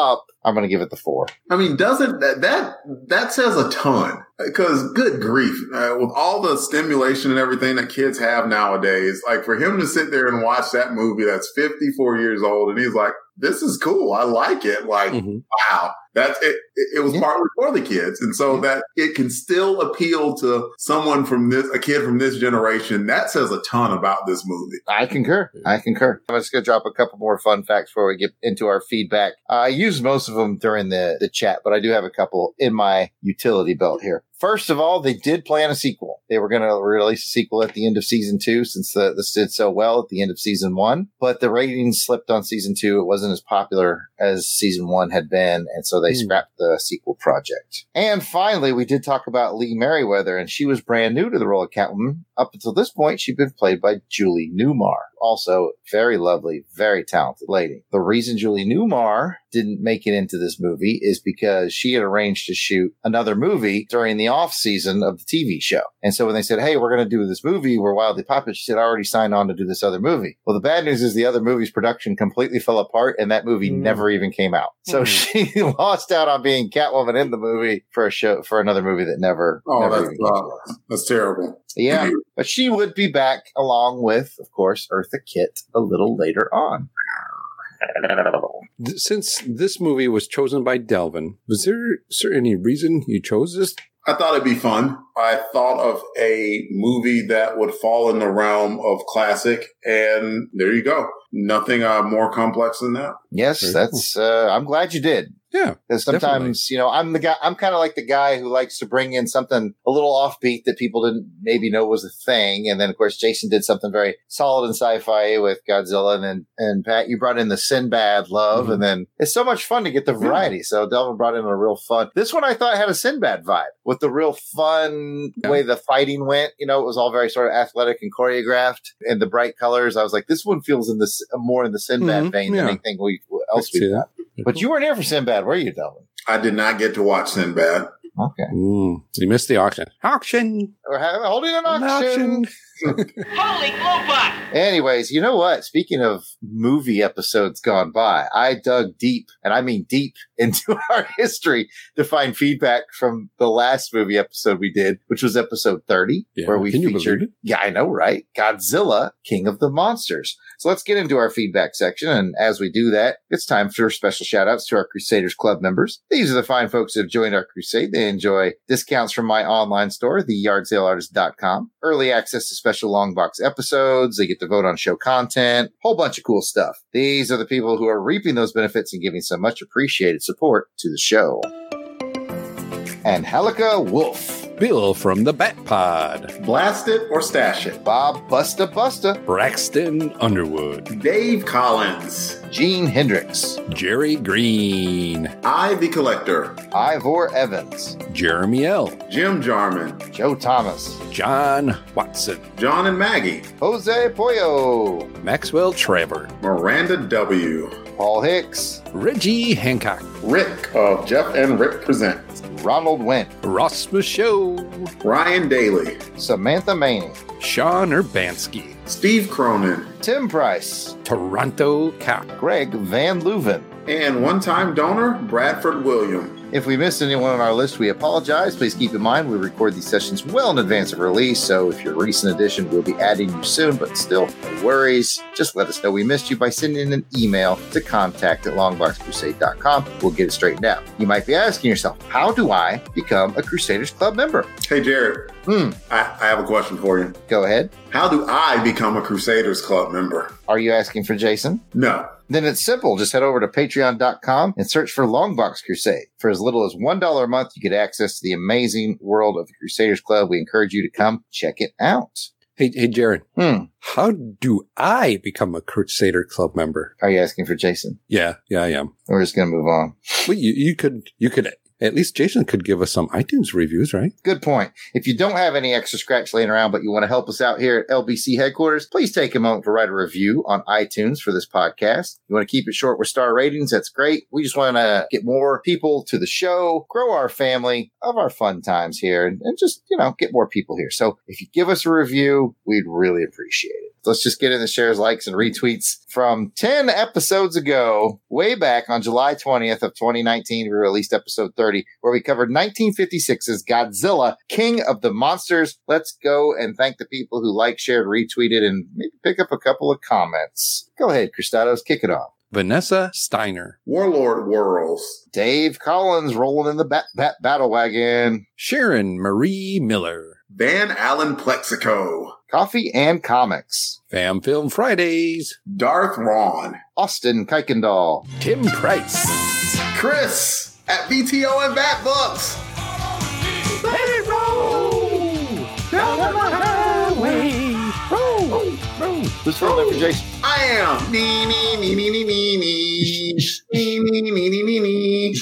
up. I'm going to give it the four. I mean, doesn't that that that says a ton? Because good grief, uh, with all the stimulation and everything that kids have nowadays, like for him to sit there and watch that movie that's 54 years old, and he's like, "This is cool, I like it." Like, Mhm. wow, that's it. It, it was Yeah. partly for the kids, and so that it can still appeal to someone from this, a kid from this generation. That says a ton about this movie. I concur. I concur. I'm just going to drop a couple more fun facts before we get into our feedback. Uh, I used most of them during the, the chat, but I do have a couple in my utility belt here. First of all, they did plan a sequel. They were going to release a sequel at the end of season two since the, this did so well at the end of season one, but the ratings slipped on season two. It wasn't as popular as season one had been. And so they Hmm. scrapped the sequel project. And finally, we did talk about Lee Meriwether and she was brand new to the role of Catwoman. Up until this point, she'd been played by Julie Newmar. Also, very lovely, very talented lady. The reason Julie Newmar didn't make it into this movie is because she had arranged to shoot another movie during the off season of the TV show. And so when they said, Hey, we're going to do this movie, we're wildly popular, she said, I already signed on to do this other movie. Well, the bad news is the other movie's production completely fell apart and that movie Mm. never even came out. So Mm. she lost out on being Catwoman in the movie for a show, for another movie that never, Oh, never that's uh, that's terrible. Yeah, but she would be back along with, of course, Eartha Kitt a little later on. Since this movie was chosen by Delvin, was there, is there any reason you chose this? I thought it'd be fun. I thought of a movie that would fall in the realm of classic, and there you go. Nothing uh, more complex than that. Yes, that's. Uh, I'm glad you did. Yeah. Because sometimes, you know, I'm the guy, I'm kind of like the guy who likes to bring in something a little offbeat that people didn't maybe know was a thing. And then, of course, Jason did something very solid in sci-fi with Godzilla. And then, and Pat, you brought in the Sinbad love. Mhm. And then it's so much fun to get the variety. So Delvin brought in a real fun. This one I thought had a Sinbad vibe with the real fun Yeah. way the fighting went. You know, it was all very sort of athletic and choreographed and the bright colors. I was like, this one feels in this more in the Sinbad Mhm. vein Yeah. than anything we else we've done. But you weren't here for Sinbad, were you, Delvin? I did not get to watch Sinbad. Okay. Mm, you missed the auction. Auction. We're having, holding an An auction. Holy glowpot! Anyways, you know what? Speaking of movie episodes gone by, I dug deep, and I mean deep, into our history to find feedback from the last movie episode we did, which was episode 30, Yeah. where we Can featured, believe it? yeah, I know, right? Godzilla, King of the Monsters. So let's get into our feedback section. And as we do that, it's time for special shout outs to our Crusaders Club members. These are the fine folks that have joined our crusade. They enjoy discounts from my online store, theyardsaleartist.com, early access to special long box episodes. They get to vote on show content, whole bunch of cool stuff. These are the people who are reaping those benefits and giving some much appreciated support to the show. Angelica Wolf, Bill from the Bat Pod. Blast it or stash it. Bob Busta Busta, Braxton Underwood. Dave Collins. Gene Hendricks, Jerry Green. I the Collector. Ivor Evans, Jeremy L. Jim Jarman. Joe Thomas, John Watson. John and Maggie. Jose Pollo, Maxwell Trevor. Miranda W. Paul Hicks, Reggie Hancock. Rick of Jeff and Rick Present. Ronald Went, Ross Michaud. Ryan Daly. Samantha Maney, Sean Urbanski. Steve Cronin. Tim Price, Toronto Cap. Greg Van Leuven. And one time donor, Bradford William. If we missed anyone on our list, we apologize. Please keep in mind we record these sessions well in advance of release, so if you're a recent addition, we'll be adding you soon, but still, no worries. Just let us know we missed you by sending an email to contact at longboxcrusade.com. We'll get it straightened out. You might be asking yourself, how do I become a Crusaders Club member? Hey, Jared. Hmm, I, I have a question for you. go ahead. How do I become a Crusaders Club member? Are you asking for Jason? No. Then it's simple. Just head over to patreon.com and search for Longbox Crusade. For as little as $1 a month, you get access to the amazing world of the Crusaders Club. We encourage you to come check it out. Hey, hey, Jared. Hmm. How do I become a Crusader Club member? Are you asking for Jason? Yeah, yeah, I am. We're just going to move on. Well, you, you could, you could, at least Jason could give us some iTunes reviews, right? Good point. If you don't have any extra scratch laying around, but you want to help us out here at LBC headquarters, please take a moment to write a review on iTunes for this podcast. You want to keep it short with star ratings? That's great. We just want to get more people to the show, grow our family of our fun times here, and, and just, you know, get more people here. So if you give us a review, we'd really appreciate it. Let's just get in the shares, likes, and retweets from 10 episodes ago, way back on July 20th of 2019. We released episode 30, where we covered 1956's Godzilla, King of the Monsters. Let's go and thank the people who liked, shared, retweeted, and maybe pick up a couple of comments. Go ahead, Cristados, kick it off. Vanessa Steiner, Warlord Whirls. Dave Collins rolling in the bat, bat battle wagon. Sharon Marie Miller, Van Allen Plexico. Coffee and Comics. Fam Film Fridays, Darth Ron. Austin Kuykendall. Tim Price, Chris at BTO and Bat Books. Who's rolling for Jason? I am. Nee, nee, nee, nee, nee, nee, nee. Nee, nee, nee, nee, nee, nee.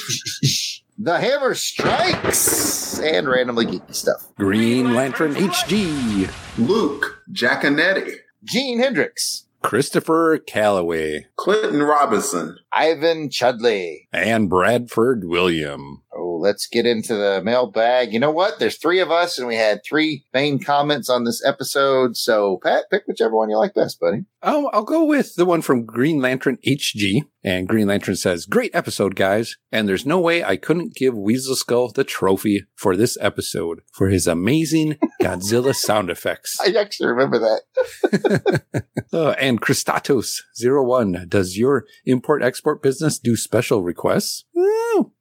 The Hammer Strikes and randomly geeky stuff. Green Lantern HG, Luke Giaconetti. Gene Hendricks. Christopher Calloway, Clinton Robinson. Ivan Chudley. and Bradford William. Oh, let's get into the mailbag. You know what? There's three of us, and we had three main comments on this episode. So, Pat, pick whichever one you like best, buddy. Oh, I'll go with the one from Green Lantern HG. And Green Lantern says, Great episode, guys. And there's no way I couldn't give Weasel Skull the trophy for this episode for his amazing Godzilla sound effects. I actually remember that. Uh, and Christatos01, does your import export business do special requests?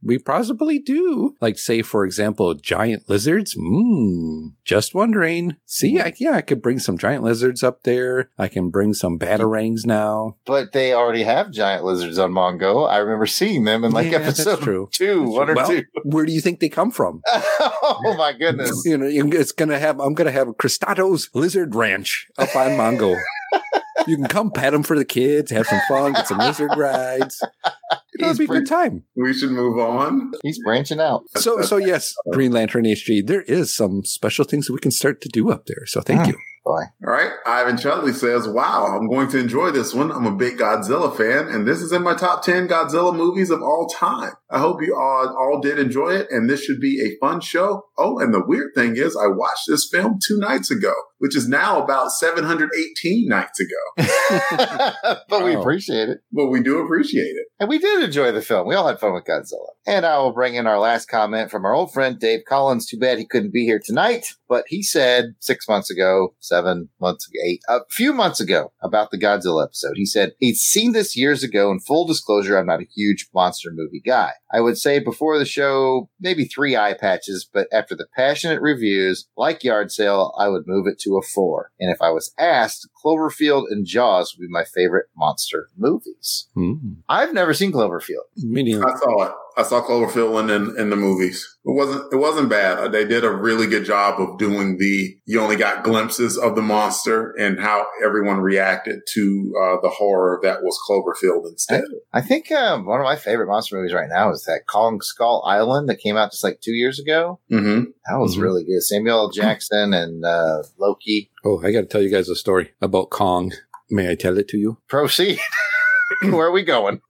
We possibly do. Like, say, for example, giant lizards. Mmm. Just wondering. See, I, yeah, I could bring some giant lizards up there. I can bring some batarangs now. But they already have giant lizards on Mongo. I remember seeing them in like Yeah, that's episode true. two, one or well, two. where do you think they come from? oh my goodness. You know, it's gonna have. I'm gonna have Cristato's Lizard Ranch up on Mongo. you can come pet them for the kids, have some fun, get some lizard rides. It'll He's be a good time. We should move on. He's branching out. So, so yes, Green Lantern HG. There is some special things that we can start to do up there. So, thank hmm. you. Boy. All right. Ivan Chutley says, Wow, I'm going to enjoy this one. I'm a big Godzilla fan, and this is in my top 10 Godzilla movies of all time. I hope you all, all did enjoy it, and this should be a fun show. Oh, and the weird thing is, I watched this film two nights ago, which is now about 718 nights ago. but we appreciate it. but we do appreciate it. And we did enjoy the film. We all had fun with Godzilla. And I will bring in our last comment from our old friend Dave Collins. Too bad he couldn't be here tonight, but he said six months ago, seven months ago, eight, a few months ago about the Godzilla episode. He said he'd seen this years ago. And full disclosure, I'm not a huge monster movie guy. I would say before the show, maybe three eye patches, but after the passionate reviews, like Yard Sale, I would move it to a four. And if I was asked, Cloverfield and Jaws would be my favorite monster movies. Mm. I've never seen Cloverfield. Me neither. I saw it. I saw Cloverfield in, in, in the movies. It wasn't, it wasn't bad. They did a really good job of doing the, you only got glimpses of the monster and how everyone reacted to uh, the horror that was Cloverfield instead. I think um, one of my favorite monster movies right now is that Kong Skull Island that came out just like two years ago. hmm That was Mhm. really good. Samuel L. Jackson and uh, Loki. Oh, I got to tell you guys a story about Kong. May I tell it to you? Proceed. Where are we going?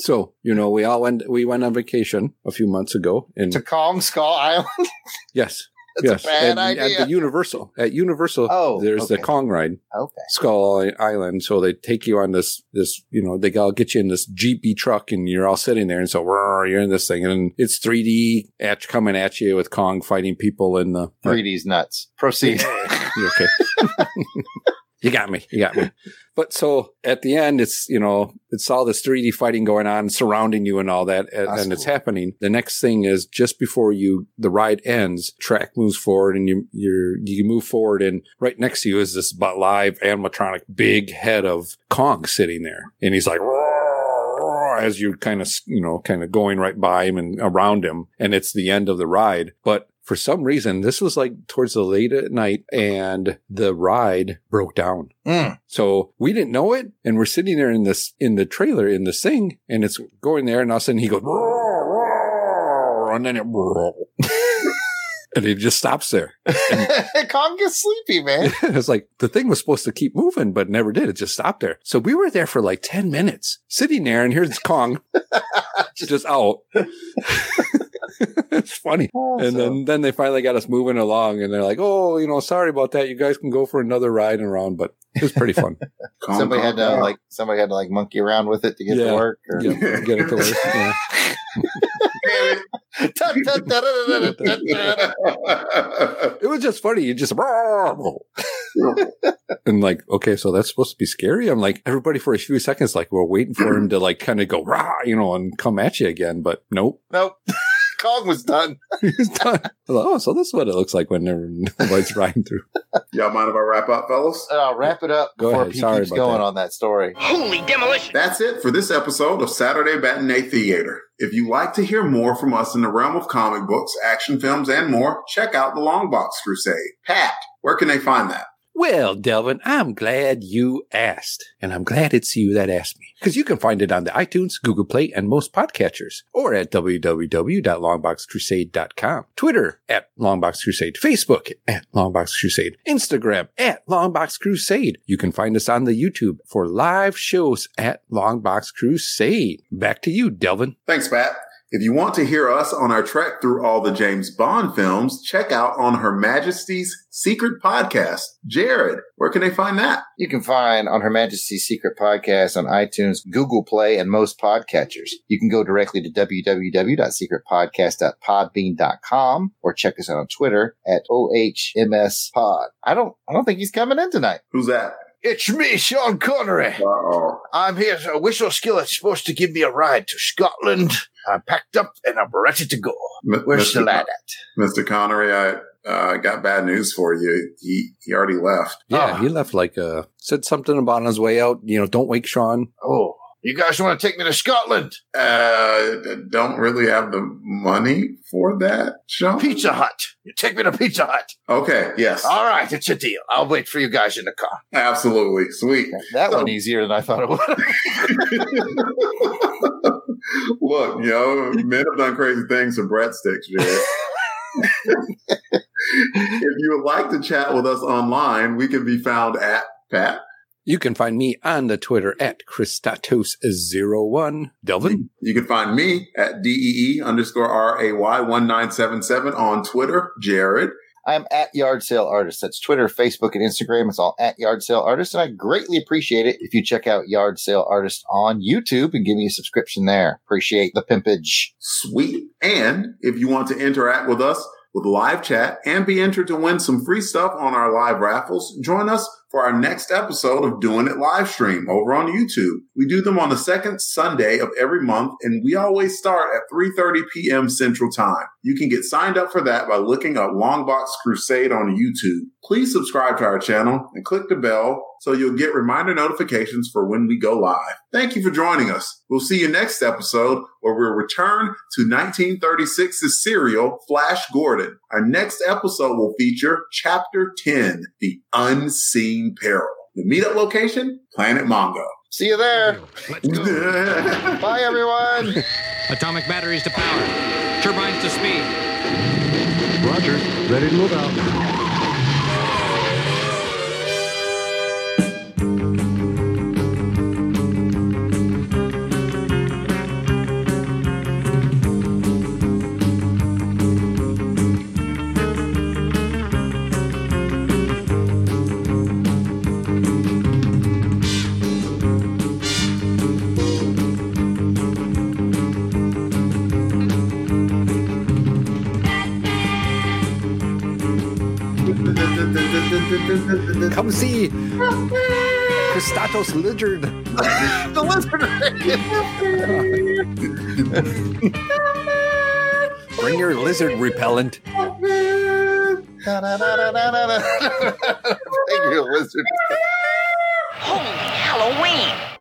So, you know, we all went we went on vacation a few months ago in To Kong Skull Island? yes. That's yes. a bad and idea. At the Universal. At Universal Oh, there's the okay. Kong ride. okay. Skull Island. So they take you on this, this, you know, they all get you in this Jeepy truck and you're all sitting there. And so you're in this thing and it's 3D at, coming at you with Kong fighting people in the 3D's nuts. Proceed. Okay. you got me. You got me. But so at the end, it's, you know, it's all this 3D fighting going on surrounding you and all that. And, and it's cool. happening. The next thing is just before you, the ride ends, track moves forward and you, you're, you move forward and right next to you is this live animatronic big head of Kong sitting there. And he's like, as you're kind of, you know, kind of going right by him and around him. And it's the end of the ride. But for some reason, this was like towards the late at night and the ride broke down. Mm. So we didn't know it. And we're sitting there in this, in the trailer, in this thing, and it's going there. And all of a sudden he goes, and then it, and it just stops there. Kong gets sleepy, man. it's like the thing was supposed to keep moving, but never did. It just stopped there. So we were there for like 10 minutes sitting there and here's Kong just out. it's funny. Oh, and So- then, then they finally got us moving along and they're like, Oh, you know, sorry about that. You guys can go for another ride around, but it was pretty fun. Kong, somebody Kong, had to Kong. like somebody had to like monkey around with it to get Yeah. to work. Or... get, get it to work. Yeah. It was just funny. You just, and like, okay, so that's supposed to be scary. I'm like, everybody for a few seconds, like, we're waiting for him to like kind of go, rah, you know, and come at you again. But nope. nope. Kong was done. He's done. I like, oh, so this is what it looks like when nobody's riding through. Y'all mind if I wrap up, fellas? And I'll wrap it up Go before ahead. he Sorry keeps going that. on that story. Holy demolition! That's it for this episode of Saturday Matinee Theater. If you'd like to hear more from us in the realm of comic books, action films, and more, check out the Longbox Crusade. Pat, where can they find that? Well, Delvin, I'm glad you asked. And I'm glad it's you that asked me. Because you can find it on the iTunes, Google Play, and most podcatchers. Or at www.longboxcrusade.com. Twitter at Longbox Crusade. Facebook at Longbox Crusade. Instagram at Longbox Crusade. You can find us on the YouTube for live shows at Longbox Crusade. Back to you, Delvin. Thanks, Pat. If you want to hear us on our trek through all the James Bond films, check out on Her Majesty's Secret Podcast. Jared, where can they find that? You can find on Her Majesty's Secret Podcast on iTunes, Google Play, and most podcatchers. You can go directly to www.secretpodcast.podbean.com or check us out on Twitter at OHMSPod. I don't, I don't think he's coming in tonight. Who's that? It's me, Sean Connery. Uh-oh. I'm here. So Whistle Skillet's supposed to give me a ride to Scotland. I'm packed up and I'm ready to go. M- Where's the Mr. lad at? Mr. Connery, I uh, got bad news for you. He he already left. Yeah, Ah. he left like uh said something about on his way out. You know, don't wake Sean. Oh, you guys want to take me to Scotland? Uh, don't really have the money for that, Sean. Pizza Hut. You take me to Pizza Hut. Okay, yes, All right, it's a deal. I'll wait for you guys in the car. absolutely, sweet. That So- one easier than I thought it would. Look, you know, men have done crazy things for breadsticks, Jared. if you would like to chat with us online, we can be found at Pat. You can find me on the Twitter at Christatos01. Delvin? You can find me at DEE underscore RAY 1977 on Twitter, Jared. I'm at Yard Sale Artist. That's Twitter, Facebook, and Instagram. It's all at Yard Sale Artist. And I greatly appreciate it if you check out Yard Sale Artist on YouTube and give me a subscription there. Appreciate the pimpage. Sweet. And if you want to interact with us with live chat and be entered to win some free stuff on our live raffles, join us for our next episode of Doing It live stream over on YouTube. We do them on the second Sunday of every month and we always start at 3:30 p.m. Central Time. You can get signed up for that by looking up Longbox Crusade on YouTube. Please subscribe to our channel and click the bell so you'll get reminder notifications for when we go live. Thank you for joining us. We'll see you next episode where we'll return to 1936's serial Flash Gordon. Our next episode will feature Chapter 10, The Unseen Peril. The meetup location, Planet Mongo. See you there. Bye, everyone. Atomic batteries to power. Turbines to speed. Roger. Ready to move out. Christatos Lizard. the lizard. Bring your lizard repellent. Thank you, lizard. Holy Halloween!